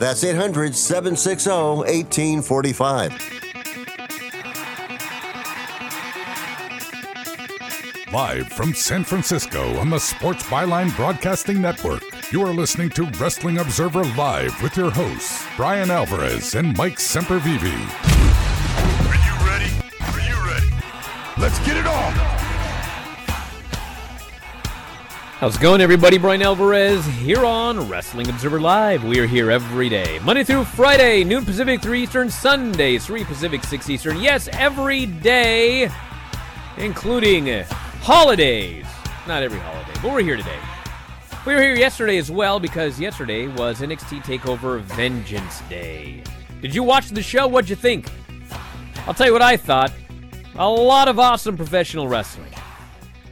That's 800 760 1845. Live from San Francisco on the Sports Byline Broadcasting Network, you are listening to Wrestling Observer Live with your hosts, Bryan Alvarez and Mike Sempervive. Are you ready? Are you ready? Let's get it on! How's it going, everybody? Bryan Alvarez here on Wrestling Observer Live. We are here every day, Monday through Friday, noon Pacific, 3 Eastern, Sunday, 3 Pacific, 6 Eastern. Yes, every day, including holidays. Not every holiday, but we're here today. We were here yesterday as well because yesterday was NXT TakeOver Vengeance Day. Did you watch the show? What'd you think? I'll tell you what I thought. A lot of awesome professional wrestling.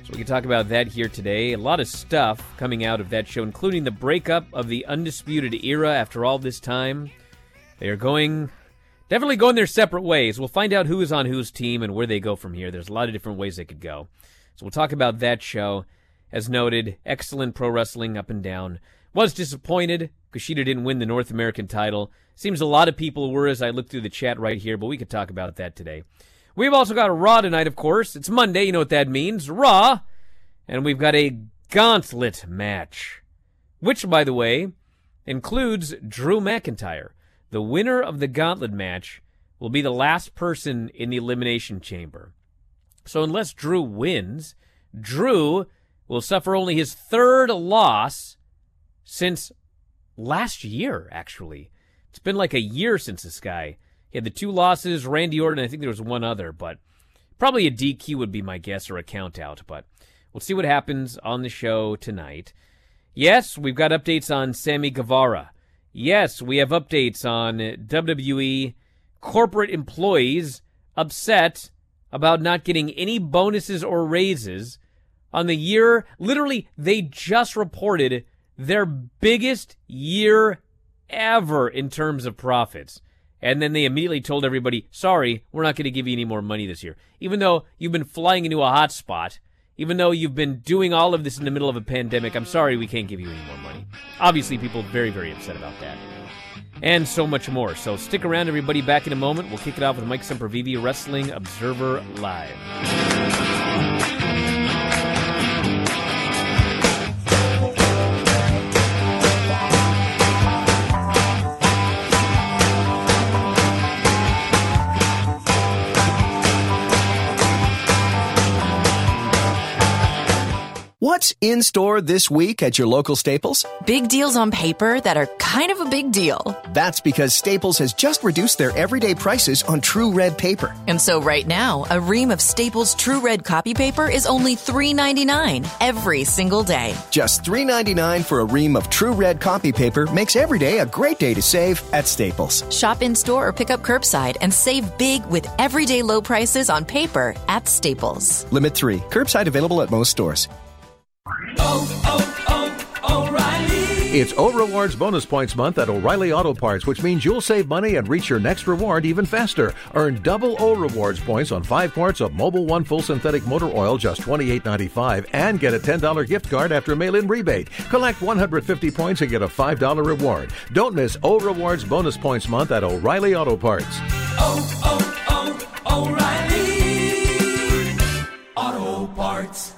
So we can talk about that here today. A lot of stuff coming out of that show, including the breakup of the Undisputed Era after all this time. They are going, definitely going their separate ways. We'll find out who is on whose team and where they go from here. There's a lot of different ways they could go. So we'll talk about that show. As noted, excellent pro wrestling up and down. Was disappointed Kushida didn't win the North American title. Seems a lot of people were as I look through the chat right here, but we could talk about that today. We've also got a Raw tonight, of course. It's Monday, you know what that means. Raw. And we've got a gauntlet match. Which, by the way, includes Drew McIntyre. The winner of the gauntlet match will be the last person in the Elimination Chamber. So unless Drew wins, Drew will suffer only his third loss since last year, actually. It's been like a year since this guy. He had the two losses, Randy Orton, I think there was one other, but probably a DQ would be my guess or a count out, but we'll see what happens on the show tonight. Yes, we've got updates on Sammy Guevara. Yes, we have updates on WWE corporate employees upset about not getting any bonuses or raises on the year. Literally, they just reported their biggest year ever in terms of profits. And then they immediately told everybody, sorry, we're not going to give you any more money this year. Even though you've been flying into a hot spot, even though you've been doing all of this in the middle of a pandemic, I'm sorry we can't give you any more money. Obviously, people very, very upset about that and so much more. So stick around, everybody. Back in a moment. We'll kick it off with Mike Sempervive, Wrestling Observer Live. What's in store this week at your local Staples? Big deals on paper that are kind of a big deal. That's because Staples has just reduced their everyday prices on True Red paper. And so right now, a ream of Staples True Red copy paper is only $3.99 every single day. Just $3.99 for a ream of True Red copy paper makes every day a great day to save at Staples. Shop in store or pick up curbside and save big with everyday low prices on paper at Staples. Limit 3. Curbside available at most stores. It's O Rewards bonus points month at O'Reilly Auto Parts, which means you'll save money and reach your next reward even faster. Earn double O Rewards points on five quarts of Mobil One full synthetic motor oil, just $28.95, and get a $10 gift card after mail in rebate. Collect 150 points and get a $5 reward. Don't miss O Rewards bonus points month at O'Reilly Auto Parts. Oh, oh, oh, O'Reilly Auto Parts.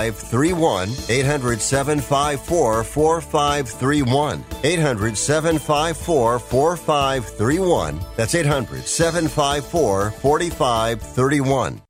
4531. 800 754 4531. 800 754 4531. That's 800 754 4531.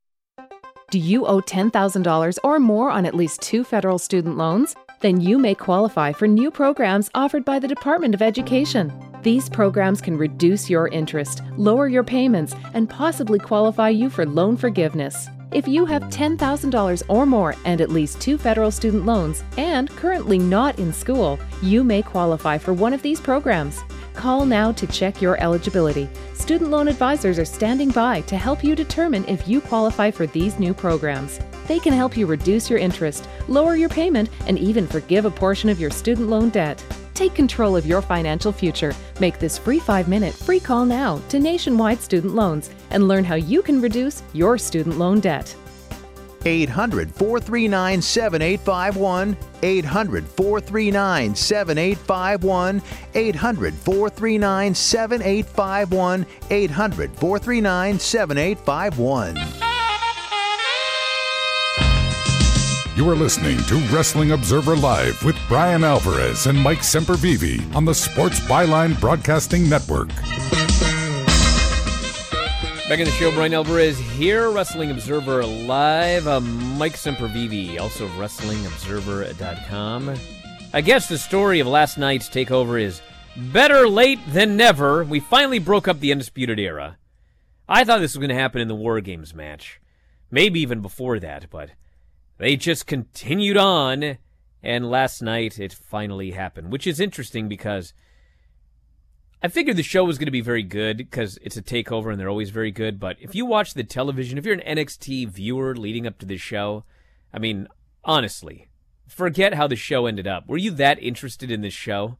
Do you owe $10,000 or more on at least two federal student loans? Then you may qualify for new programs offered by the Department of Education. These programs can reduce your interest, lower your payments, and possibly qualify you for loan forgiveness. If you have $10,000 or more and at least two federal student loans and currently not in school, you may qualify for one of these programs. Call now to check your eligibility. Student loan advisors are standing by to help you determine if you qualify for these new programs. They can help you reduce your interest, lower your payment, and even forgive a portion of your student loan debt. Take control of your financial future. Make this free five minute free call now to Nationwide Student Loans and learn how you can reduce your student loan debt. 800 439 7851. 800 439 7851. 800 439 7851. 800 439 7851. You are listening to Wrestling Observer Live with Bryan Alvarez and Mike Sempervive on the Sports Byline Broadcasting Network. Back in the show, Bryan Alvarez here, Wrestling Observer Live. Uh, Mike Sempervive, also WrestlingObserver.com. I guess the story of last night's takeover is better late than never. We finally broke up the Undisputed Era. I thought this was going to happen in the War Games match. Maybe even before that, but they just continued on, and last night it finally happened, which is interesting because I figured the show was going to be very good because it's a takeover and they're always very good. But if you watch the television, if you're an NXT viewer leading up to the show, I mean, honestly, forget how the show ended up. Were you that interested in this show?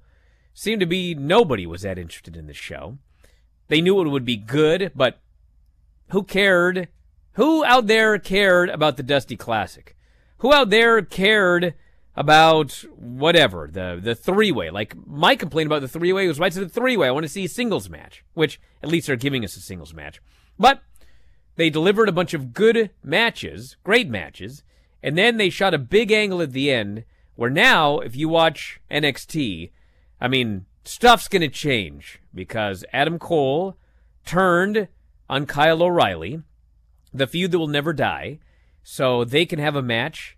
Seemed to be nobody was that interested in this show. They knew it would be good, but who cared? Who out there cared about the Dusty Classic? Who out there cared about whatever the the three way. Like my complaint about the three way was why it's a three way. I want to see a singles match, which at least they're giving us a singles match. But they delivered a bunch of good matches, great matches, and then they shot a big angle at the end where now if you watch NXT, I mean stuff's gonna change because Adam Cole turned on Kyle O'Reilly, the feud that will never die, so they can have a match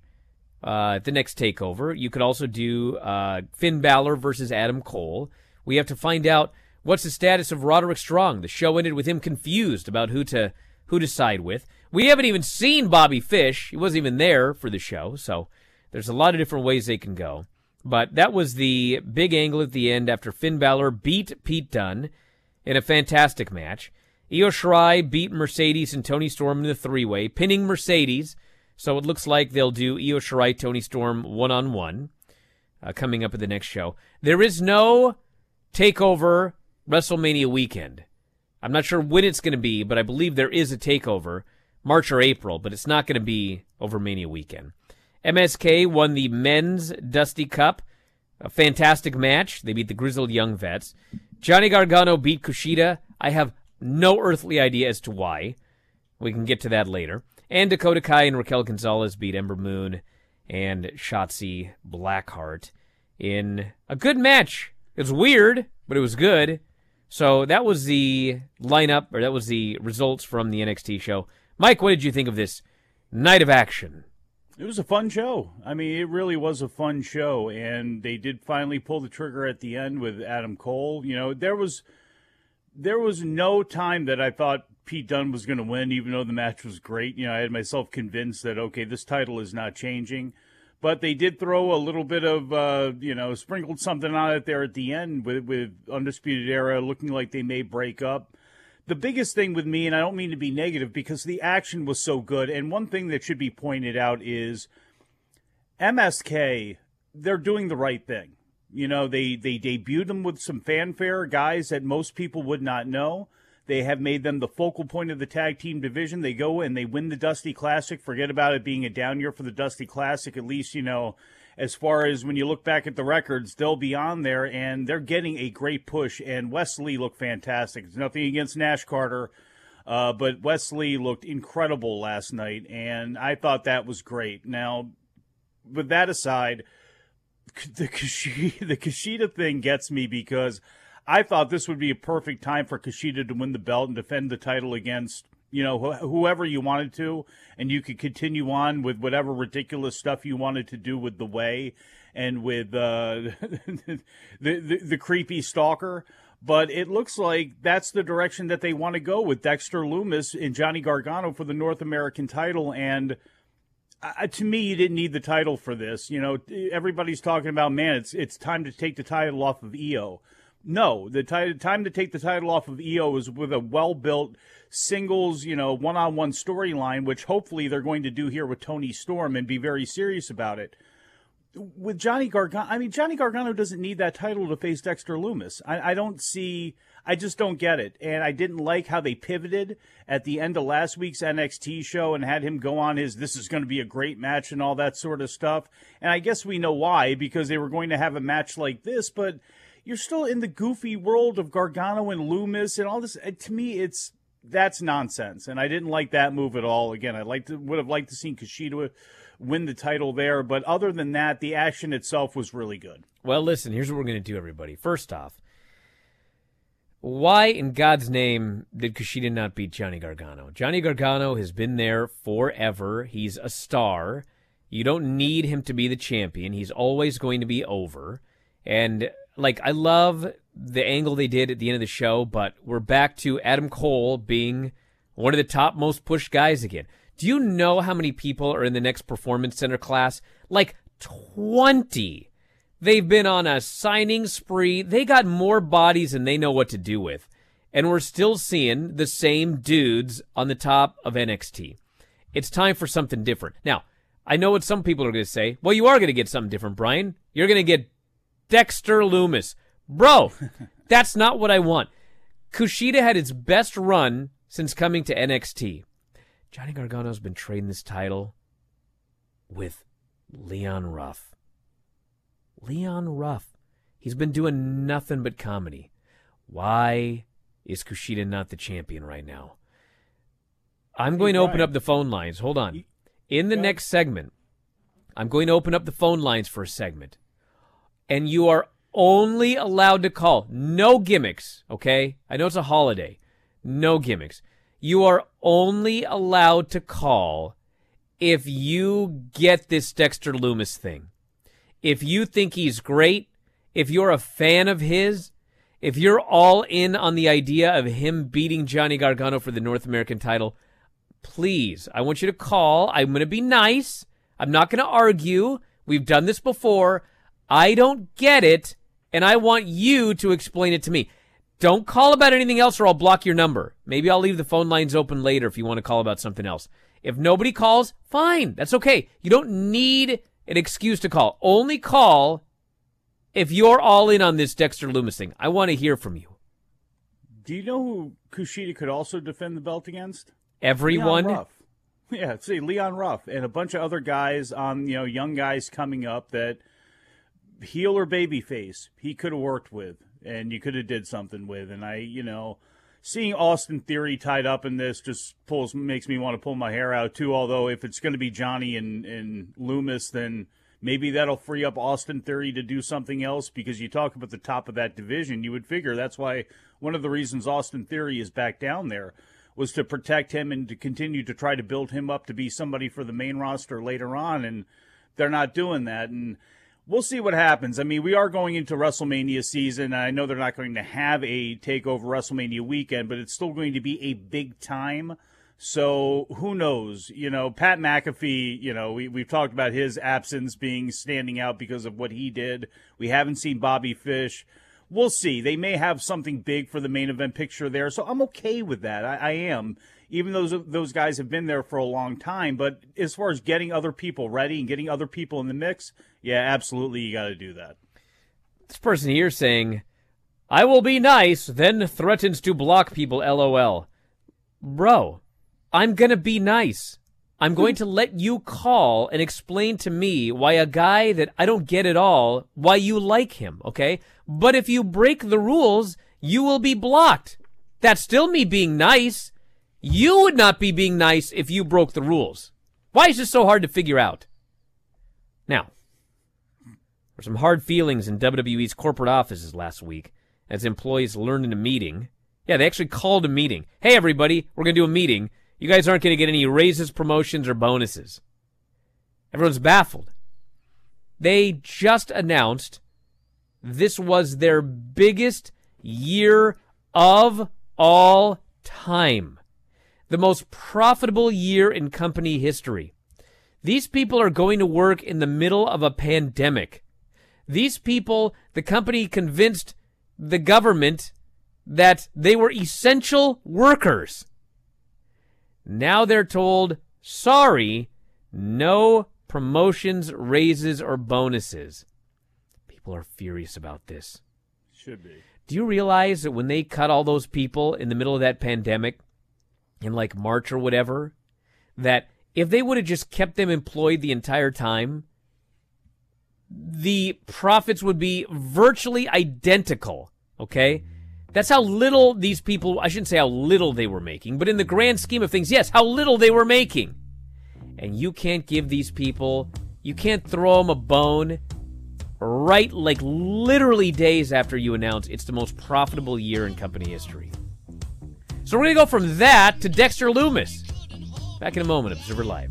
uh, the next takeover. You could also do uh, Finn Balor versus Adam Cole. We have to find out what's the status of Roderick Strong. The show ended with him confused about who to who to side with. We haven't even seen Bobby Fish. He wasn't even there for the show, so there's a lot of different ways they can go. But that was the big angle at the end after Finn Balor beat Pete Dunne in a fantastic match. Io Shirai beat Mercedes and Toni Storm in the three-way, pinning Mercedes so it looks like they'll do Io Shirai, Toni Storm one on one coming up at the next show. There is no takeover WrestleMania weekend. I'm not sure when it's going to be, but I believe there is a takeover March or April, but it's not going to be over Mania weekend. MSK won the men's Dusty Cup. A fantastic match. They beat the Grizzled Young Vets. Johnny Gargano beat Kushida. I have no earthly idea as to why. We can get to that later. And Dakota Kai and Raquel Gonzalez beat Ember Moon and Shotzi Blackheart in a good match. It was weird, but it was good. So that was the lineup, or that was the results from the NXT show. Mike, what did you think of this night of action? It was a fun show. I mean, it really was a fun show, and they did finally pull the trigger at the end with Adam Cole. You know, there was there was no time that I thought Pete Dunne was going to win, even though the match was great. You know, I had myself convinced that okay, this title is not changing. But they did throw a little bit of, uh, you know, sprinkled something on it there at the end with with Undisputed Era looking like they may break up. The biggest thing with me, and I don't mean to be negative, because the action was so good. And one thing that should be pointed out is MSK. They're doing the right thing. You know, they they debuted them with some fanfare, guys that most people would not know. They have made them the focal point of the tag team division. They go and they win the Dusty Classic. Forget about it being a down year for the Dusty Classic. At least, you know, as far as when you look back at the records, they'll be on there and they're getting a great push. And Wesley looked fantastic. It's nothing against Nash Carter, uh, but Wesley looked incredible last night. And I thought that was great. Now, with that aside, the Kushida, the Kushida thing gets me because I thought this would be a perfect time for Kushida to win the belt and defend the title against you know wh- whoever you wanted to, and you could continue on with whatever ridiculous stuff you wanted to do with the way and with uh, the, the the creepy stalker. But it looks like that's the direction that they want to go with Dexter Lumis and Johnny Gargano for the North American title. And uh, to me, you didn't need the title for this. You know, everybody's talking about, man, it's it's time to take the title off of Io. No, the t- time to take the title off of Io is with a well built singles, you know, one on one storyline, which hopefully they're going to do here with Toni Storm and be very serious about it. With Johnny Gargano, I mean, Johnny Gargano doesn't need that title to face Dexter Lumis. I, I don't see, I just don't get it. And I didn't like how they pivoted at the end of last week's NXT show and had him go on his, this is going to be a great match and all that sort of stuff. And I guess we know why, because they were going to have a match like this, but you're still in the goofy world of Gargano and Lumis and all this. To me, it's that's nonsense, and I didn't like that move at all. Again, I like would have liked to see Kushida win the title there, but other than that, the action itself was really good. Well, listen, here's what we're going to do, everybody. First off, why in God's name did Kushida not beat Johnny Gargano? Johnny Gargano has been there forever. He's a star. You don't need him to be the champion. He's always going to be over. And like I love the angle they did at the end of the show, but we're back to Adam Cole being one of the top most pushed guys again. Do you know how many people are in the next performance center class? Like 20. They've been on a signing spree. They got more bodies than they know what to do with. And we're still seeing the same dudes on the top of NXT. It's time for something different. Now, I know what some people are going to say. Well, you are going to get something different, Bryan. You're going to get Dexter Lumis. Bro, that's not what I want. Kushida had its best run since coming to NXT. Johnny Gargano's been trading this title with Leon Ruff. Leon Ruff. He's been doing nothing but comedy. Why is Kushida not the champion right now? I'm going to open up the phone lines. Hold on. In the next segment, I'm going to open up the phone lines for a segment and you are only allowed to call. No gimmicks, okay? I know it's a holiday. No gimmicks. You are only allowed to call if you get this Dexter Lumis thing. If you think he's great, if you're a fan of his, if you're all in on the idea of him beating Johnny Gargano for the North American title, please, I want you to call. I'm going to be nice. I'm not going to argue. We've done this before. I don't get it, and I want you to explain it to me. Don't call about anything else or I'll block your number. Maybe I'll leave the phone lines open later if you want to call about something else. If nobody calls, fine. That's okay. You don't need an excuse to call. Only call if you're all in on this Dexter Lumis thing. I want to hear from you. Do you know who Kushida could also defend the belt against? Everyone. Leon Ruff. Yeah, see Leon Ruff and a bunch of other guys on you know young guys coming up that – heel or babyface he could have worked with and you could have did something with. And i you know seeing austin theory tied up in this just pulls makes me want to pull my hair out too. Although if it's going to be johnny and, and lumis then maybe that'll free up austin theory to do something else. Because you talk about the top of that division you would figure that's why one of the reasons austin theory is back down there was to protect him and to continue to try to build him up to be somebody for the main roster later on. And they're not doing that. And we'll see what happens. I mean, we are going into WrestleMania season. I know they're not going to have a takeover WrestleMania weekend, but it's still going to be a big time. So who knows? You know, Pat McAfee, you know, we, we've talked about his absence being standing out because of what he did. We haven't seen Bobby Fish. We'll see. They may have something big for the main event picture there. So I'm okay with that. I, I am even though those, those guys have been there for a long time. But as far as getting other people ready and getting other people in the mix, yeah, absolutely, you got to do that. This person here saying, I will be nice, then threatens to block people, lol. Bro, I'm going to be nice. I'm going to let you call and explain to me why a guy that I don't get at all, why you like him, okay? But if you break the rules, you will be blocked. That's still me being nice. You would not be being nice if you broke the rules. Why is this so hard to figure out? Now, were some hard feelings in WWE's corporate offices last week as employees learned in a meeting. Yeah, they actually called a meeting. Hey, everybody, we're going to do a meeting. You guys aren't going to get any raises, promotions, or bonuses. Everyone's baffled. They just announced this was their biggest year of all time the most profitable year in company history. These people are going to work in the middle of a pandemic. These people, the company convinced the government that they were essential workers. Now they're told, sorry, no promotions, raises, or bonuses. People are furious about this. Should be. Do you realize that when they cut all those people in the middle of that pandemic, in like March or whatever, that if they would have just kept them employed the entire time, the profits would be virtually identical. Okay? That's how little these people, I shouldn't say how little they were making, but in the grand scheme of things, yes, how little they were making. And you can't give these people, you can't throw them a bone right like literally days after you announce it's the most profitable year in company history. So we're going to go from that to Dexter Lumis. Back in a moment, Observer Live.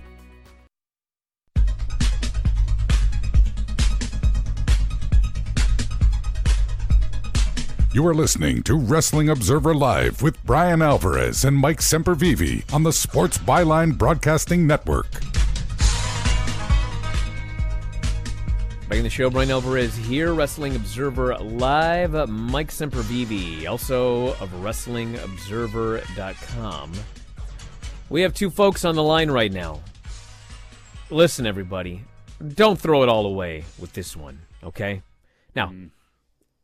You are listening to Wrestling Observer Live with Bryan Alvarez and Mike Sempervive on the Sports Byline Broadcasting Network. Back in the show, Brian Alvarez here, Wrestling Observer Live. Mike Sempervive, also of WrestlingObserver.com. We have two folks on the line right now. Listen, everybody, don't throw it all away with this one, okay? Now, mm.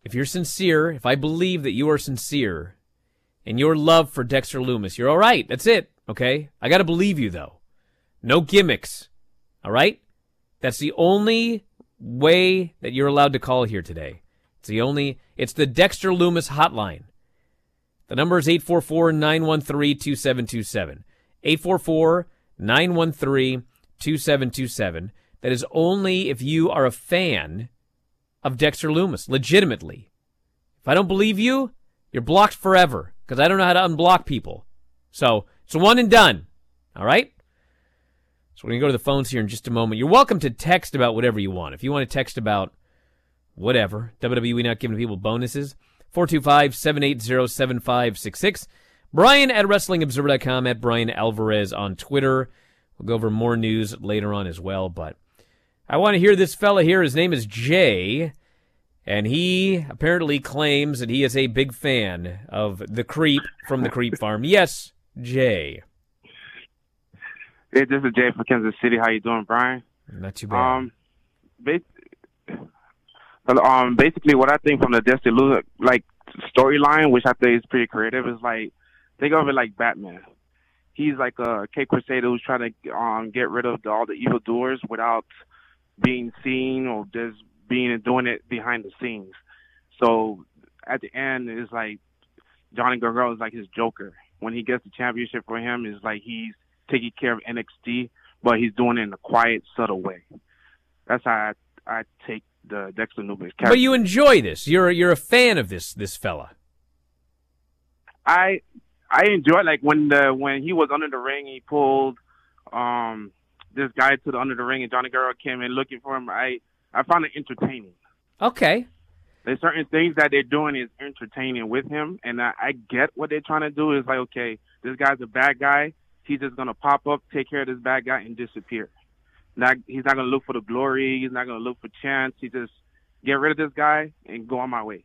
If you're sincere, if I believe that you are sincere and your love for Dexter Lumis, you're all right. That's it, okay? I got to believe you, though. No gimmicks, all right? That's the only way that you're allowed to call here today. It's the only, it's the Dexter Lumis hotline. The number is 844 913 2727. 844 913 2727. That is only if you are a fan of Dexter Lumis, legitimately. If I don't believe you, you're blocked forever because I don't know how to unblock people. So it's one and done. All right? So we're going to go to the phones here in just a moment. You're welcome to text about whatever you want. If you want to text about whatever, WWE not giving people bonuses, 425 780 7566. Bryan at WrestlingObserver.com, at Bryan Alvarez on Twitter. We'll go over more news later on as well, but I want to hear this fella here. His name is Jay, and he apparently claims that he is a big fan of the creep from the creep farm. Yes, Jay. Hey, this is Jay from Kansas City. How you doing, Bryan? Not too bad. Um, ba- um, basically, what I think from the Lumis like storyline, which I think is pretty creative, is like think of it like Batman. He's like a Cape Crusader who's trying to um get rid of the, all the evil doers without being seen or just being and doing it behind the scenes. So at the end, it's like Johnny Gargano is like his Joker. When he gets the championship for him, is like he's taking care of NXT, but he's doing it in a quiet, subtle way. That's how I, I take the Dexter Lumis character. But you enjoy this. You're you're a fan of this this fella. I I enjoy like when the when he was under the ring, he pulled um this guy to the under the ring, and Johnny Gargano came in looking for him. I I found it entertaining. Okay. There's certain things that they're doing is entertaining with him, and I, I get what they're trying to do. Is like, okay, this guy's a bad guy. He's just gonna pop up, take care of this bad guy, and disappear. Not he's not gonna look for the glory. He's not gonna look for chance. He just get rid of this guy and go on my way.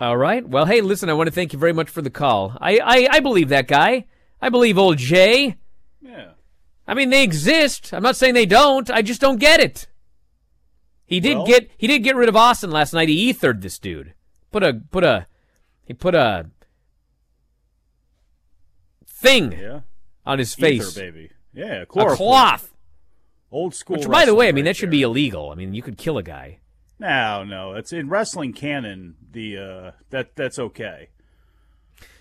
All right. Well, hey, listen, I want to thank you very much for the call. I, I, I believe that guy. I believe old Jay. Yeah. I mean, they exist. I'm not saying they don't. I just don't get it. He did Well- get he did get rid of Austin last night. He ethered this dude. Put a put a he put a thing Yeah. on his Ether, face. baby. Yeah, a chloroform. cloth. Old school. Which, by the way, I mean right that should there. be illegal. I mean, you could kill a guy. No, no, it's in wrestling canon. The uh, that that's okay.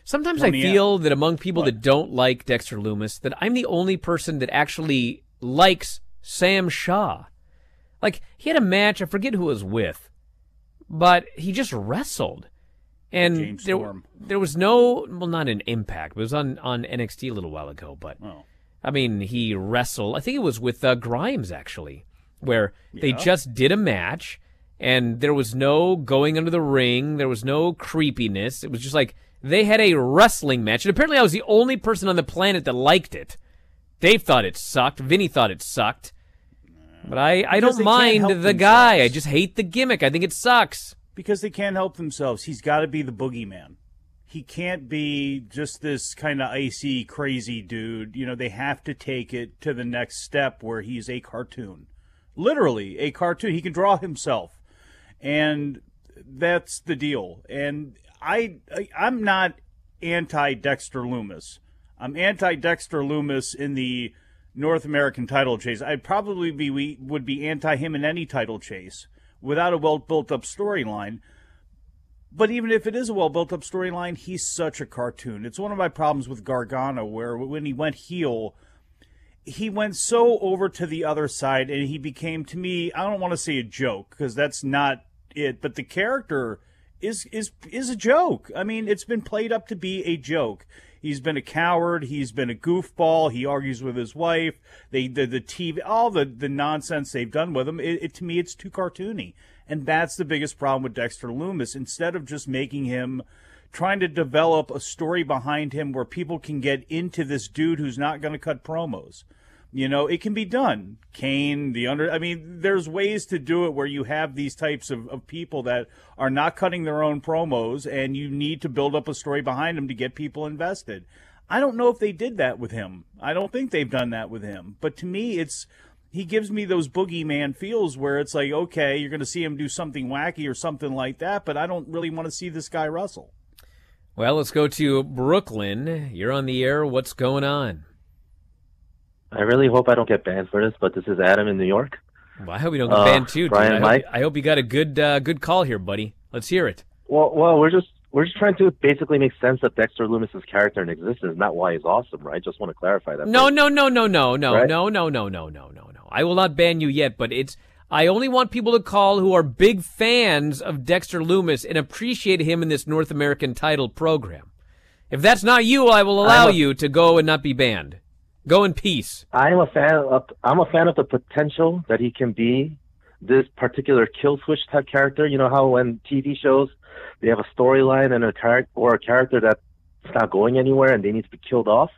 Sometimes Tony, I feel that among people that don't like Dexter Lumis, that I'm the only person that actually likes Sam Shaw. Like he had a match, I forget who it was with, but he just wrestled, and James there, Storm. there was no, well, not an impact. It was on on NXT a little while ago, but Oh. I mean, he wrestled. I think it was with uh, Grimes actually, where they just did a match, and there was no going under the ring. There was no creepiness. It was just like they had a wrestling match, and apparently I was the only person on the planet that liked it. Dave thought it sucked. Vinny thought it sucked. But I, I don't mind the guy. I just hate the gimmick. I think it sucks. because they can't help themselves. He's got to be the boogeyman. He can't be just this kind of icy, crazy dude. You know, they have to take it to the next step where he's a cartoon. Literally, a cartoon. He can draw himself. And that's the deal. And I, I I'm not anti Dexter Lumis. I'm anti Dexter Lumis in the North American title chase. I'd probably be we would be anti him in any title chase without a well built up storyline. But even if it is a well built up storyline, he's such a cartoon. It's one of my problems with Gargano, where when he went heel, he went so over to the other side and he became to me I don't want to say a joke because that's not it but the character is is is a joke. I mean, it's been played up to be a joke. He's been a coward, he's been a goofball, he argues with his wife, they the, the TV all the the nonsense they've done with him, it, it to me it's too cartoony. And that's the biggest problem with Dexter Lumis instead of just making him trying to develop a story behind him where people can get into this dude who's not going to cut promos. You know, it can be done. Kane, the under, I mean, there's ways to do it where you have these types of, of people that are not cutting their own promos and you need to build up a story behind them to get people invested. I don't know if they did that with him. I don't think they've done that with him. But to me, it's, he gives me those boogeyman feels where it's like, okay, you're going to see him do something wacky or something like that, but I don't really want to see this guy wrestle. Well, let's go to Brooklyn. You're on the air. What's going on? I really hope I don't get banned for this, but this is Adam in New York. Well, I hope you don't get Uh, banned too, dude. Bryan, I, hope, Mike? I hope you got a good uh, good call here, buddy. Let's hear it. Well, well, we're just we're just trying to basically make sense of Dexter Lumis's character and existence, not why he's awesome, right? Just want to clarify that. No, no, no, no, no, no, Right? no, no, no, no, no, no, no. I will not ban you yet, but it's I only want people to call who are big fans of Dexter Lumis and appreciate him in this North American title program. If that's not you, I will allow a- you to go and not be banned. Go in peace. I'm a fan of I'm a fan of the potential that he can be this particular kill switch type character. You know how when TV shows they have a storyline and a character or a character that's not going anywhere and they need to be killed off.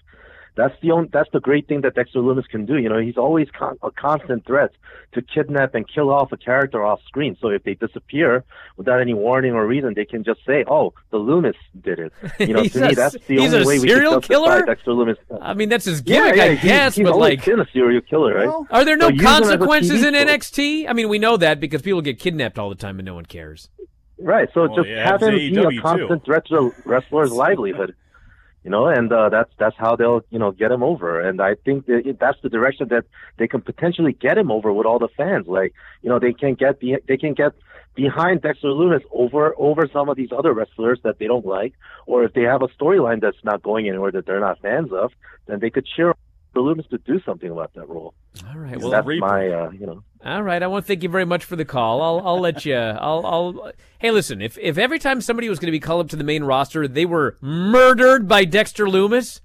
That's the only, that's the great thing that Dexter Lumis can do. You know, he's always con- a constant threat to kidnap and kill off a character off screen. So if they disappear without any warning or reason, they can just say, "Oh, the Lumis did it." You know, He's to me, a- that's the only way we can justify killer? Dexter Lumis. I mean, that's his gimmick, yeah, I he's- guess, he's but like, been a serial killer, right? are there no So use him as a consequences TV in show. NXT? I mean, we know that because people get kidnapped all the time and no one cares. Right. So Well, just yeah, have him be AEW a too. constant threat to the wrestler's livelihood. You know, and uh, that's that's how they'll you know get him over. And I think that that's the direction that they can potentially get him over with all the fans. Like you know, they can get be, they can get behind Dexter Lumis over over some of these other wrestlers that they don't like, or if they have a storyline that's not going anywhere that they're not fans of, then they could cheer for Lumis to do something about that role. All right. Well, that's my uh, you know. All right, I want to thank you very much for the call. I'll I'll let you. I'll I'll. Hey, listen. If if every time somebody was going to be called up to the main roster, they were murdered by Dexter Lumis,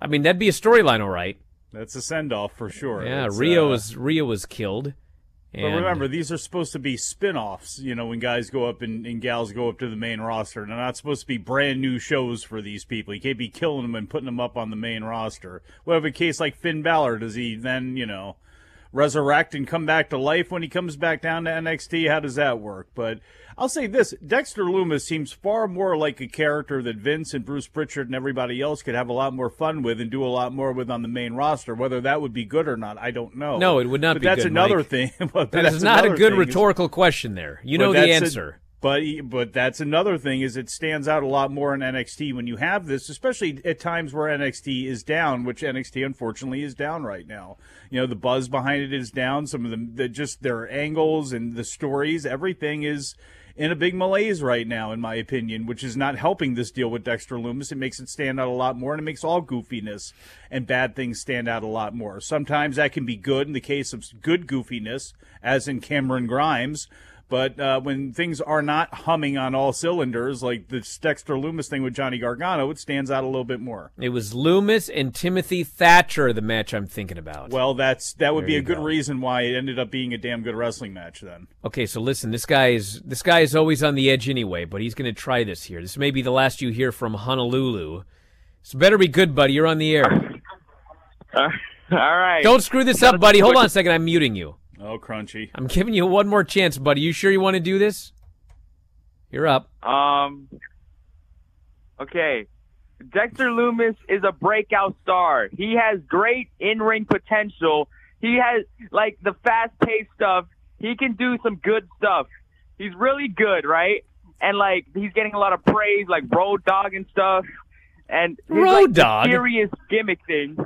I mean that'd be a storyline, all right. That's a send off for sure. Yeah, It's, Rio uh, was Rio was killed. But remember, these are supposed to be spin offs, you know, when guys go up and, and gals go up to the main roster. They're not supposed to be brand new shows for these people. You can't be killing them and putting them up on the main roster. We have a case like Finn Balor. Does he then, you know, resurrect and come back to life when he comes back down to NXT? How does that work? But I'll say this Dexter Lumis seems far more like a character that Vince and Bruce Pritchard and everybody else could have a lot more fun with and do a lot more with on the main roster. Whether that would be good or not, I don't know. No, it would not but be That's good, another Mike. thing. But That is that's not a good is- rhetorical question. There, you know the that's a- answer. but but that's another thing is it stands out a lot more in NXT when you have this, especially at times where NXT is down, which NXT unfortunately is down right now. You know the buzz behind it is down. Some of them, the, just their angles and the stories, everything is in a big malaise right now, in my opinion, which is not helping this deal with Dexter Lumis. It makes it stand out a lot more, and it makes all goofiness and bad things stand out a lot more. Sometimes that can be good in the case of good goofiness, as in Cameron Grimes. But uh, when things are not humming on all cylinders, like this Dexter Lumis thing with Johnny Gargano, it stands out a little bit more. It was Lumis and Timothy Thatcher, the match I'm thinking about. Well, that's that would There be a good go. reason why it ended up being a damn good wrestling match. Then Okay, so listen, this guy is this guy is always on the edge anyway, but he's going to try this here. This may be the last you hear from Honolulu. So better be good, buddy. You're on the air. all right. Don't screw this up, buddy. Hold on a second. I'm muting you. Oh, crunchy. I'm giving you one more chance, buddy. You sure you want to do this? You're up. Um. Okay. Dexter Lumis is a breakout star. He has great in-ring potential. He has like the fast-paced stuff. He can do some good stuff. He's really good, right? And like he's getting a lot of praise, like Road Dogg and stuff. And his Road like, Dogg? mysterious gimmick thing,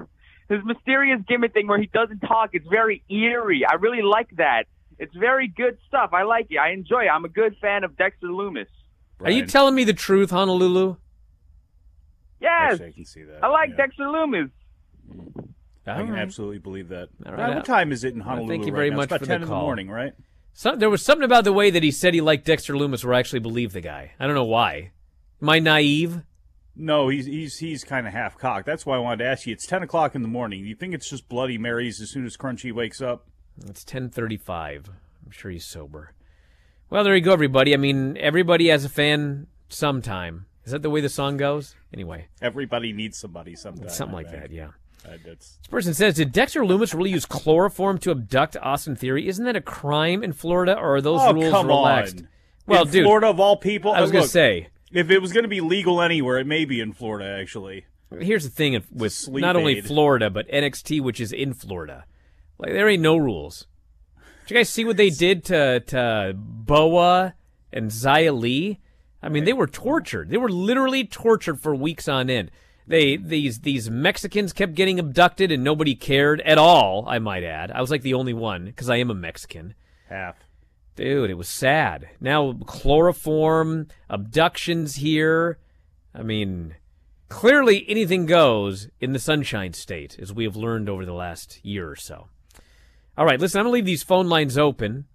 his mysterious gimmick thing where he doesn't talk, it's very eerie. I really like that. It's very good stuff. I like it. I enjoy it. I'm a good fan of Dexter Lumis. Are you telling me the truth, Honolulu? Yes, Actually, I can see that. I like Dexter Lumis. I can All right. absolutely believe that. All Uh, right. what time is it in Well, Honolulu? thank you right very now? much it's about for 10 the in call. the morning, right? Some, there was something about the way that he said he liked Dexter Lumis where I actually believed the guy. I don't know why. Am I naive? No, he's he's he's kind of half cocked. That's why I wanted to ask you. It's ten o'clock in the morning. You think it's just Bloody Marys as soon as Crunchy wakes up? It's 10:35. I'm sure he's sober. Well, there you go, everybody. I mean, everybody has a fan sometime. Is that the way the song goes? Anyway, Everybody needs somebody sometime. something like that. Yeah. Uh, This person says, "Did Dexter Lumis really use chloroform to abduct Austin Theory? Isn't that a crime in Florida, or are those oh rules come relaxed?" on. Well, in dude, Florida of all people. I was gonna say. If it was going to be legal anywhere, it may be in Florida. Actually, Here's the thing with Sleep not only. Florida but NXT, which is in Florida. Like there ain't no rules. Did you guys see what they did to to Boa and Xia Li? I mean, they were tortured. They were literally tortured for weeks on end. They these these Mexicans kept getting abducted and nobody cared at all. I might add. I was like the only one because I am a Mexican. half. Dude, it was sad. Now chloroform abductions here. I mean, clearly anything goes in the Sunshine State, as we have learned over the last year or so. All right, listen, I'm gonna leave these phone lines open.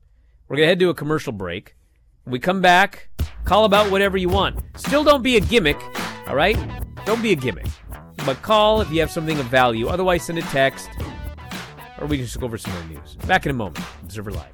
We're gonna head to a commercial break. When we come back, call about whatever you want. Still don't be a gimmick, all right? Don't be a gimmick. But call if you have something of value. Otherwise, send a text, or we can just go over some more news. Back in a moment. Observer Live.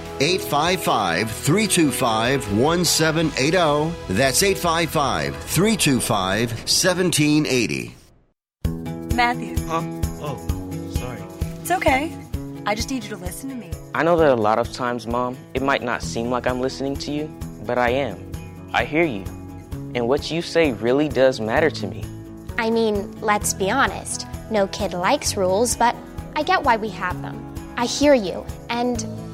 855 325 1780. That's 855 325 1780. Matthew. Huh? Oh, sorry. It's okay. I just need you to listen to me. I know that a lot of times, Mom, it might not seem like I'm listening to you, but I am. I hear you. And what you say really does matter to me. I mean, let's be honest. No kid likes rules, but I get why we have them. I hear you, and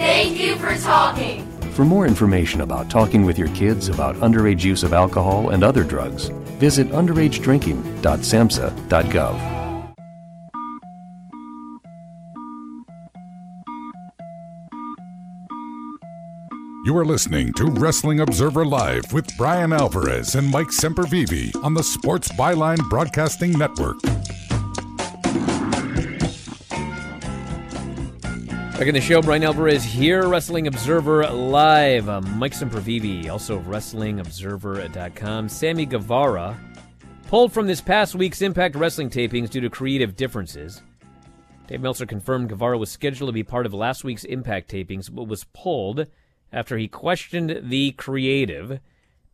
Thank you for talking. For more information about talking with your kids about underage use of alcohol and other drugs, visit underagedrinking.samhsa.gov. You are listening to Wrestling Observer Live with Bryan Alvarez and Mike Sempervive on the Sports Byline Broadcasting Network. Back in the show, Bryan Alvarez here, Wrestling Observer Live. Uh, Mike Sempervive, also of WrestlingObserver.com. Sammy Guevara, pulled from this past week's Impact Wrestling tapings due to creative differences. Dave Meltzer confirmed Guevara was scheduled to be part of last week's Impact tapings, but was pulled after he questioned the creative.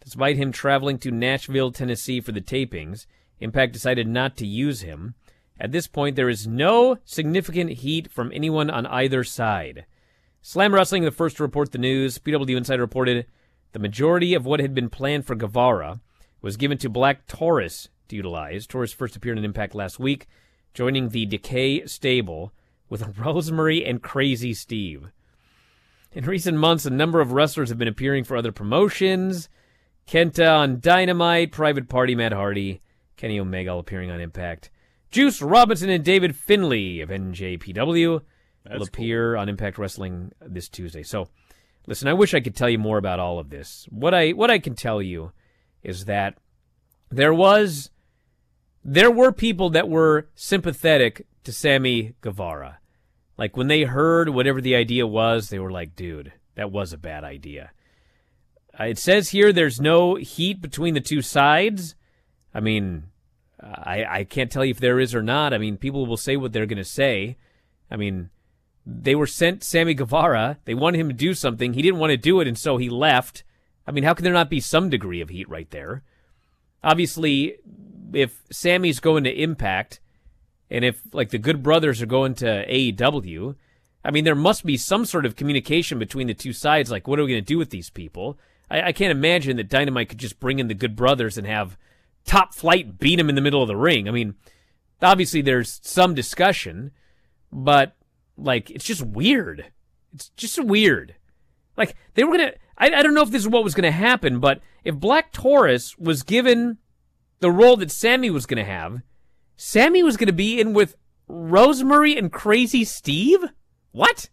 Despite him traveling to Nashville, Tennessee for the tapings, Impact decided not to use him. At this point, there is no significant heat from anyone on either side. Slam Wrestling, the first to report the news, PW Insider reported the majority of what had been planned for Guevara was given to Black Taurus to utilize. Taurus first appeared in Impact last week, joining the Decay stable with Rosemary and Crazy Steve. In recent months, a number of wrestlers have been appearing for other promotions. Kenta on Dynamite, Private Party, Matt Hardy, Kenny Omega all appearing on Impact. Juice Robinson and David Finlay of NJPW That's will appear on Impact Wrestling this Tuesday. So, listen, I wish I could tell you more about all of this. What I what I can tell you is that there was there were people that were sympathetic to Sammy Guevara. Like when they heard whatever the idea was, they were like, "Dude, that was a bad idea." Uh, it says here there's no heat between the two sides. I mean, I I can't tell you if there is or not. I mean, people will say what they're going to say. I mean, they were sent Sammy Guevara. They wanted him to do something. He didn't want to do it, and so he left. I mean, how can there not be some degree of heat right there? Obviously, if Sammy's going to Impact, and if like the Good Brothers are going to AEW, I mean, there must be some sort of communication between the two sides. Like, what are we going to do with these people? I, I can't imagine that Dynamite could just bring in the Good Brothers and have Top Flight beat him in the middle of the ring. I mean, obviously there's some discussion, but like it's just weird. It's just weird. Like they were gonna. I, I don't know if this is what was gonna happen, but if Black Taurus was given the role that Sammy was gonna have, Sammy was gonna be in with Rosemary and Crazy Steve. What?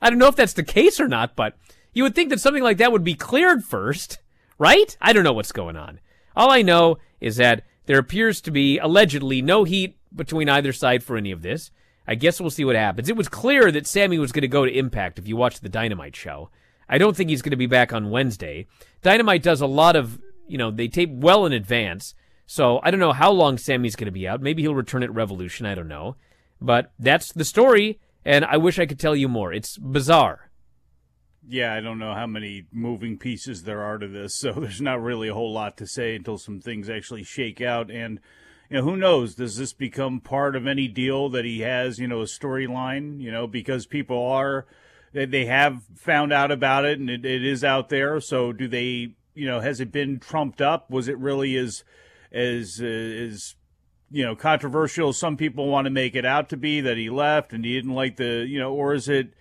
I don't know if that's the case or not, but you would think that something like that would be cleared first, right? I don't know what's going on. All I know is that there appears to be allegedly no heat between either side for any of this. I guess we'll see what happens. It was clear that Sammy was going to go to Impact if you watched the Dynamite show. I don't think he's going to be back on Wednesday. Dynamite does a lot of, you know, they tape well in advance. So I don't know how long Sammy's going to be out. Maybe he'll return at Revolution. I don't know. But that's the story, and I wish I could tell you more. It's bizarre. Yeah, I don't know how many moving pieces there are to this, so there's not really a whole lot to say until some things actually shake out. And you know, who knows? Does this become part of any deal that he has? You know, a storyline. You know, because people are they have found out about it and it, it is out there. So do they? You know, has it been trumped up? Was it really as as as you know controversial some people want to make it out to be that he left and he didn't like the you know, or is it?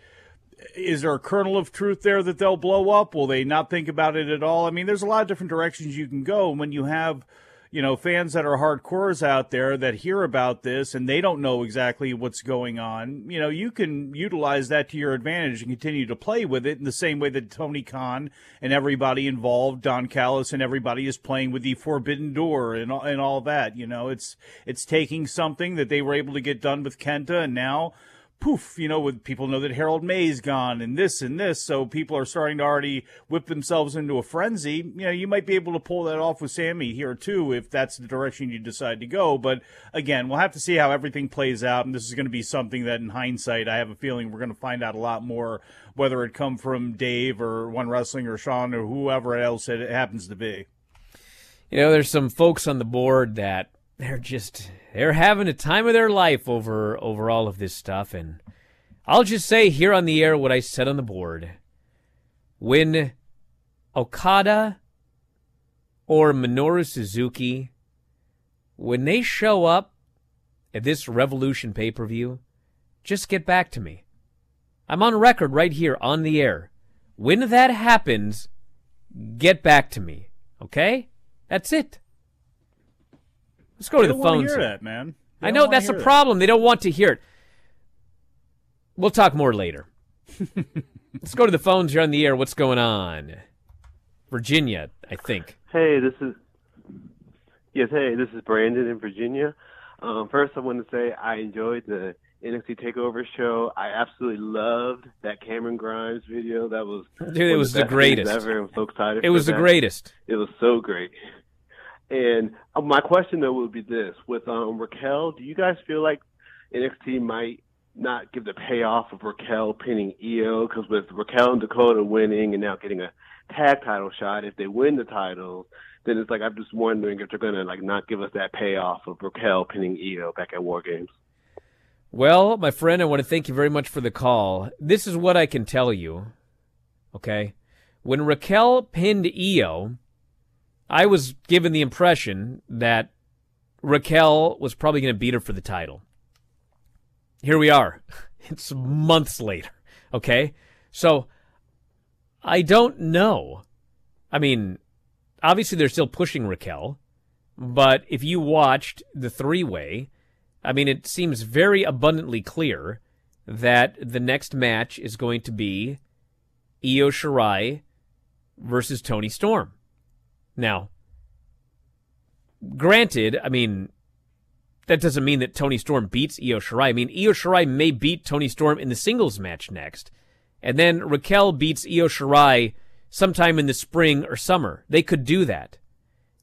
Is there a kernel of truth there that they'll blow up? Will they not think about it at all? I mean, there's a lot of different directions you can go when you have, you know, fans that are hardcores out there that hear about this and they don't know exactly what's going on. You know, you can utilize that to your advantage and continue to play with it in the same way that Tony Khan and everybody involved, Don Callis and everybody is playing with the Forbidden Door and and all that. You know, it's it's taking something that they were able to get done with Kenta and now poof, you know, with people know that Harold May's gone and this and this, so people are starting to already whip themselves into a frenzy. You know, you might be able to pull that off with Sammy here too if that's the direction you decide to go. But again, we'll have to see how everything plays out, and this is going to be something that, in hindsight, I have a feeling we're going to find out a lot more, whether it come from Dave or One Wrestling or Sean or whoever else it happens to be. You know, there's some folks on the board that they're just they're having a time of their life over over all of this stuff and I'll just say here on the air what I said on the board. When Okada or Minoru Suzuki when they show up at this Revolution pay-per-view, just get back to me. I'm on record right here on the air. When that happens, get back to me. Okay? That's it. Let's go They to the phones. hear here. that, man. They I know that's the hear that. problem. They don't want to hear it. We'll talk more later. Let's go to the phones You're on the air. What's going on? Virginia, I think. Hey, this is yes. Hey, this is Brandon in Virginia. Um, first, I want to say I enjoyed the NXT Takeover show. I absolutely loved that Cameron Grimes video. That was Dude, it was the best greatest. Ever. I'm so excited. It for was the that. greatest. It was so great. And uh, my question though would be this: With um, Raquel, do you guys feel like NXT might not give the payoff of Raquel pinning Io? Because with Raquel and Dakota winning and now getting a tag title shot, if they win the title, then it's like I'm just wondering if they're gonna like not give us that payoff of Raquel pinning Io back at War Games. Well, my friend, I want to thank you very much for the call. This is what I can tell you. Okay? When Raquel pinned Io, I was given the impression that Raquel was probably going to beat her for the title. Here we are. It's months later. Okay? So, I don't know. I mean, obviously they're still pushing Raquel, but if you watched the three way, I mean, it seems very abundantly clear that the next match is going to be Io Shirai versus Toni Storm. Now, granted, I mean, that doesn't mean that Toni Storm beats Io Shirai. I mean, Io Shirai may beat Toni Storm in the singles match next, and then Raquel beats Io Shirai sometime in the spring or summer. They could do that.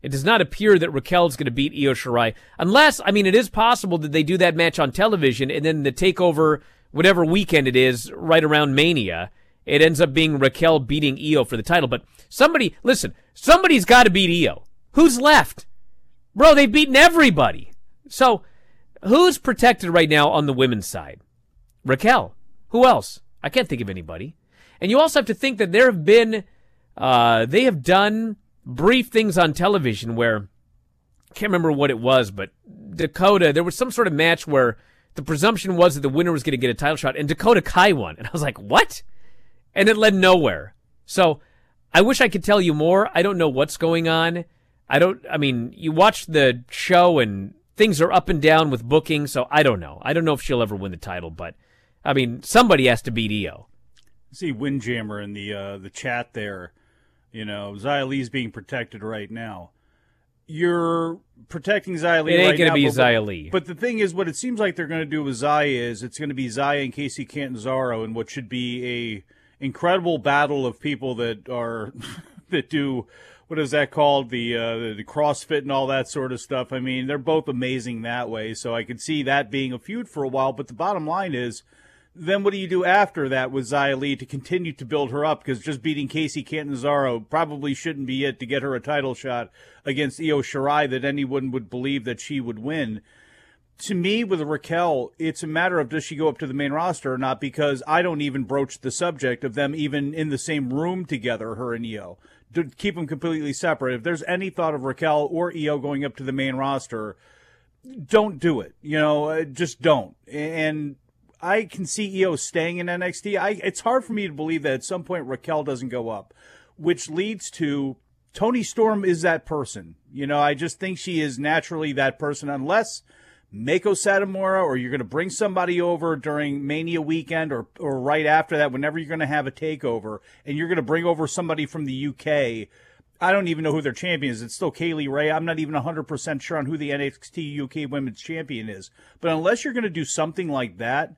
It does not appear that Raquel's going to beat Io Shirai, unless, I mean, it is possible that they do that match on television and then the takeover, whatever weekend it is, right around Mania, it ends up being Raquel beating Io for the title. But somebody, listen, somebody's got to beat Io. Who's left? Bro, they've beaten everybody. So, who's protected right now on the women's side? Raquel. Who else? I can't think of anybody. And you also have to think that there have been, uh, they have done brief things on television where, I can't remember what it was, but Dakota, there was some sort of match where the presumption was that the winner was going to get a title shot, and Dakota Kai won. And I was like, what? And it led nowhere. So, I wish I could tell you more. I don't know what's going on. I don't, I mean, you watch the show and things are up and down with booking, so I don't know. I don't know if she'll ever win the title, but I mean, somebody has to beat Io. see Windjammer in the uh, the chat there. You know, Li's being protected right now. You're protecting Xia Li It ain't right gonna now, be but- Xia Li. But the thing is, what it seems like they're going to do with Xia is it's going to be Xia and Kacy Catanzaro in what should be a incredible battle of people that are that do what is that called the uh, the CrossFit and all that sort of stuff. I mean, they're both amazing that way, so I could see that being a feud for a while. But the bottom line is then what do you do after that with Xia Li to continue to build her up? Because just beating Kacy Catanzaro probably shouldn't be it to get her a title shot against Io Shirai that anyone would believe that she would win. To me, with Raquel, it's a matter of does she go up to the main roster or not? Because I don't even broach the subject of them even in the same room together, her and Io. To keep them completely separate. If there's any thought of Raquel or Io going up to the main roster, don't do it. You know, uh, just don't. And I can see Io staying in NXT. I it's hard for me to believe that at some point Raquel doesn't go up, which leads to Toni Storm is that person. You know, I just think she is naturally that person unless Meiko Satomura or you're going to bring somebody over during Mania weekend or or right after that whenever you're going to have a takeover and you're going to bring over somebody from the UK. I don't even know who their champion is. It's still Kay Lee Ray. I'm not even 100% sure on who the NXT UK Women's Champion is. But unless you're going to do something like that,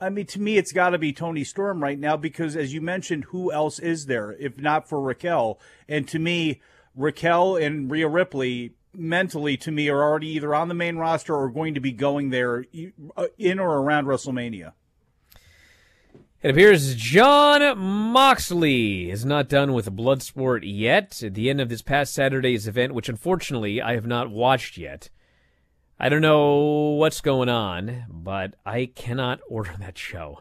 I mean, to me, it's got to be Toni Storm right now because, as you mentioned, who else is there if not for Raquel? And to me, Raquel and Rhea Ripley, mentally, to me, are already either on the main roster or going to be going there uh, in or around WrestleMania. It appears Jon Moxley is not done with Bloodsport yet. At the end of this past Saturday's event, which unfortunately I have not watched yet, I don't know what's going on, but I cannot order that show.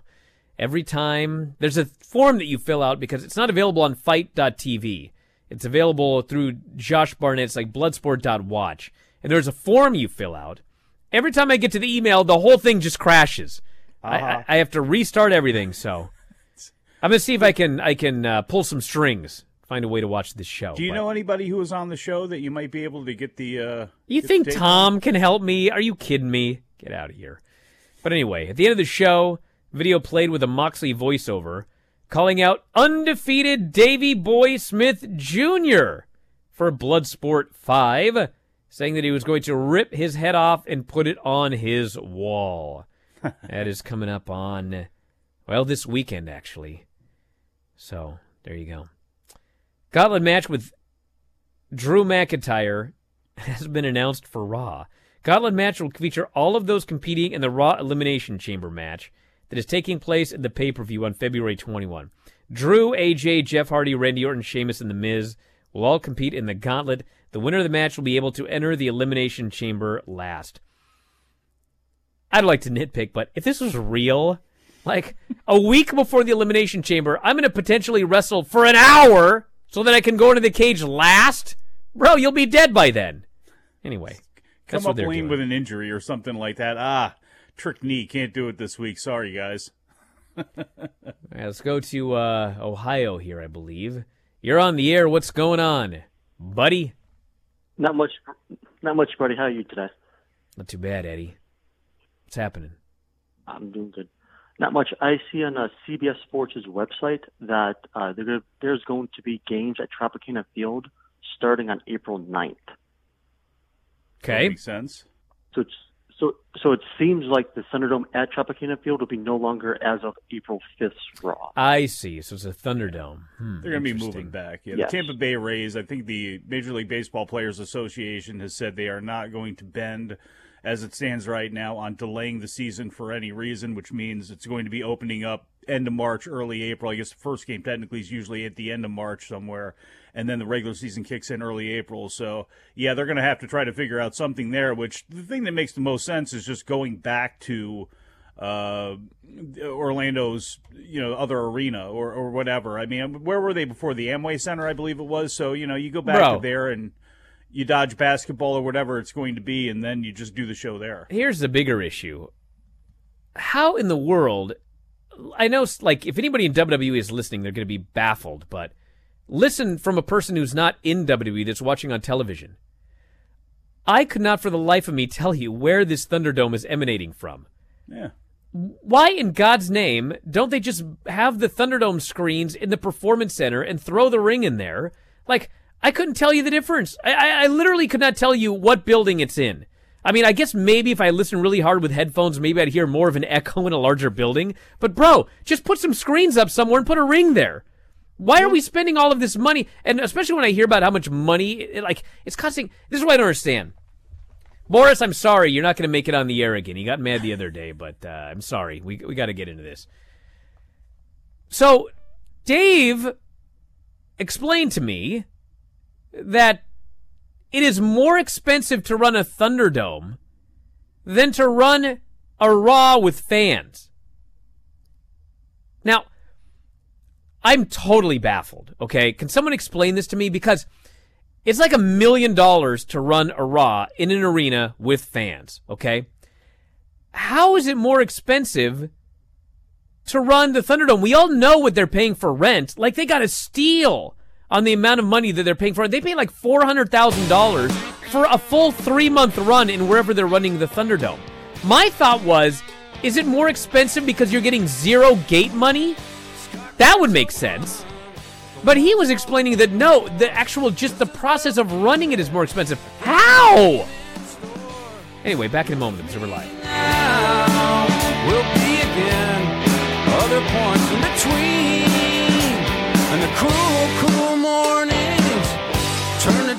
Every time there's a form that you fill out because it's not available on fite.tv. It's available through Josh Barnett's like bloodsport.watch. And there's a form you fill out. Every time I get to the email, the whole thing just crashes. I, Uh-huh. I, I have to restart everything, so I'm gonna see if I can I can uh, pull some strings, find a way to watch this show. Do you but- know anybody who was on the show that you might be able to get the? Uh, You get think the Tom can help me? Are you kidding me? Get out of here. But anyway, at the end of the show, video played with a Moxley voiceover calling out undefeated Davy Boy Smith Jr. for Bloodsport 5, saying that he was going to rip his head off and put it on his wall. that is coming up on, well, this weekend, actually. So, there you go. Gauntlet match with Drew McIntyre has been announced for Raw. Gauntlet match will feature all of those competing in the Raw Elimination Chamber match that is taking place at the pay per view on February 21. Drew, AJ, Jeff Hardy, Randy Orton, Sheamus, and The Miz will all compete in the Gauntlet. The winner of the match will be able to enter the Elimination Chamber last. I'd like to nitpick, but if this was real, like a week before the Elimination Chamber, I'm going to potentially wrestle for an hour so that I can go into the cage last. Bro, you'll be dead by then. Anyway, Come up doing. with an injury or something like that. Ah, trick knee, can't do it this week. Sorry, guys. All right, let's go to uh, Ohio here, I believe. You're on the air. What's going on, buddy? Not much, not much, buddy. How are you today? Not too bad, Eddie. What's happening? I'm doing good. Not much. I see on uh, CBS Sports' website that uh, there, there's going to be games at Tropicana Field starting on April 9th. Okay. That Makes sense. So it's so so it seems like the Thunderdome at Tropicana Field will be no longer as of April 5th Raw. I see. So it's a Thunderdome. Hmm, They're going to be moving back. Yeah, Yes. the Tampa Bay Rays. I think the Major League Baseball Players Association has said they are not going to bend, as it stands right now, on delaying the season for any reason, which means it's going to be opening up end of March, early April. I guess the first game technically is usually at the end of March somewhere, and then the regular season kicks in early April. So yeah, they're going to have to try to figure out something there. Which the thing that makes the most sense is just going back to uh, Orlando's, you know, other arena or, or whatever. I mean, where were they before the Amway Center? I believe it was. So you know, you go back Bro. to there and you dodge basketball or whatever it's going to be, and then you just do the show there. Here's the bigger issue. How in the world? I know, like, if anybody in WWE is listening, they're going to be baffled, but listen from a person who's not in WWE that's watching on television. I could not for the life of me tell you where this Thunderdome is emanating from. Yeah. Why in God's name don't they just have the Thunderdome screens in the Performance Center and throw the ring in there? Like, I couldn't tell you the difference. I, I, I literally could not tell you what building it's in. I mean, I guess maybe if I listened really hard with headphones, maybe I'd hear more of an echo in a larger building. But bro, just put some screens up somewhere and put a ring there. Why are we spending all of this money? And especially when I hear about how much money, it, like, it's costing. This is what I don't understand. Boris, I'm sorry, you're not going to make it on the air again. He got mad the other day, but uh, I'm sorry. We we got to get into this. So, Dave explained to me that it is more expensive to run a Thunderdome than to run a Raw with fans. Now, I'm totally baffled, okay? Can someone explain this to me? Because it's like a million dollars to run a Raw in an arena with fans, okay? How is it more expensive to run the Thunderdome? We all know what they're paying for rent. Like, they got to steal on the amount of money that they're paying for it. They pay like $400,000 for a full three month run in wherever they're running the Thunderdome. My thought was, is it more expensive because you're getting zero gate money? That would make sense. But he was explaining that no, the actual just the process of running it is more expensive. How? Anyway, back in a moment. Observer Live. We'll be again. points in between. And the cruel, cruel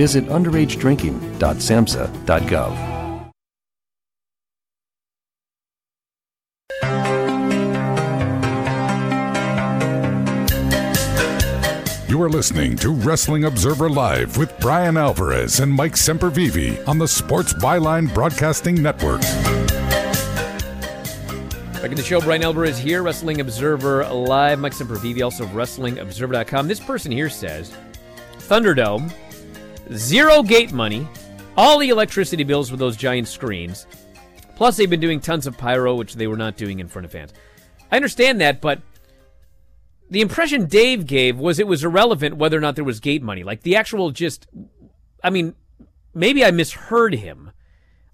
visit underagedrinking.samhsa.gov. You are listening to Wrestling Observer Live with Bryan Alvarez and Mike Sempervive on the Sports Byline Broadcasting Network. Back in the show, Bryan Alvarez here, Wrestling Observer Live. Mike Sempervive, also of WrestlingObserver.com. This person here says Thunderdome, zero gate money, all the electricity bills with those giant screens. Plus, they've been doing tons of pyro, which they were not doing in front of fans. I understand that, but the impression Dave gave was it was irrelevant whether or not there was gate money. Like the actual just, I mean, maybe I misheard him.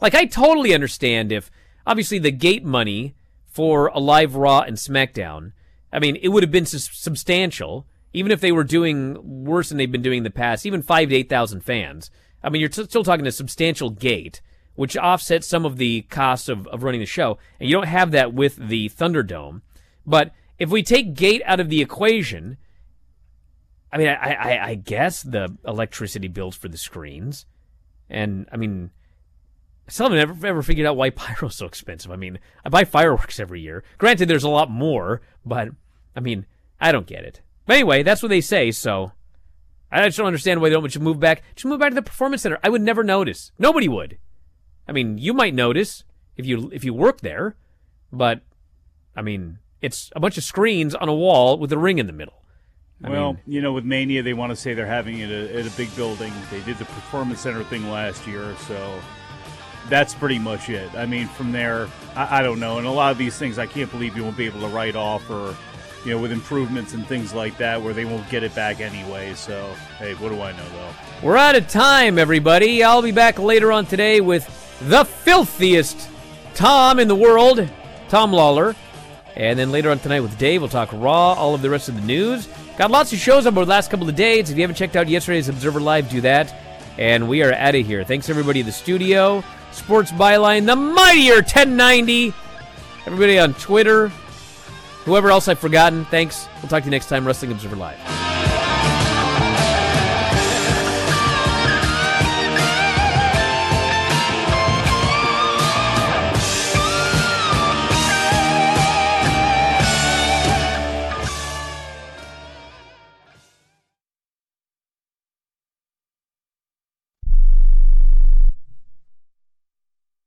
Like I totally understand if obviously the gate money for a live Raw and SmackDown, I mean, it would have been substantial, even if they were doing worse than they've been doing in the past, even five to eight thousand fans. I mean, you're t- still talking a substantial gate, which offsets some of the costs of, of running the show, and you don't have that with the Thunderdome. But if we take gate out of the equation, I mean, I, I, I guess the electricity bills for the screens, and I mean, I still haven't ever, ever figured out why pyro's so expensive. I mean, I buy fireworks every year. Granted, there's a lot more, but I mean, I don't get it. But anyway, that's what they say. So I just don't understand why they don't just move back. Just move back to the performance center. I would never notice. Nobody would. I mean, you might notice if you if you work there, but I mean, it's a bunch of screens on a wall with a ring in the middle. I well, mean, you know, with Mania, they want to say they're having it at a, at a big building. They did the Performance Center thing last year, so that's pretty much it. I mean, from there, I, I don't know. And a lot of these things, I can't believe you won't be able to write off or, you know, with improvements and things like that, where they won't get it back anyway. So, hey, what do I know though? We're out of time, everybody. I'll be back later on today with the filthiest Tom in the world, Tom Lawlor. And then later on tonight with Dave, we'll talk Raw, all of the rest of the news. Got lots of shows over the last couple of days. If you haven't checked out yesterday's Observer Live, do that. And we are out of here. Thanks, everybody in the studio. Sports Byline, the mightier 1090. Everybody on Twitter. Whoever else I've forgotten, thanks. We'll talk to you next time, Wrestling Observer Live.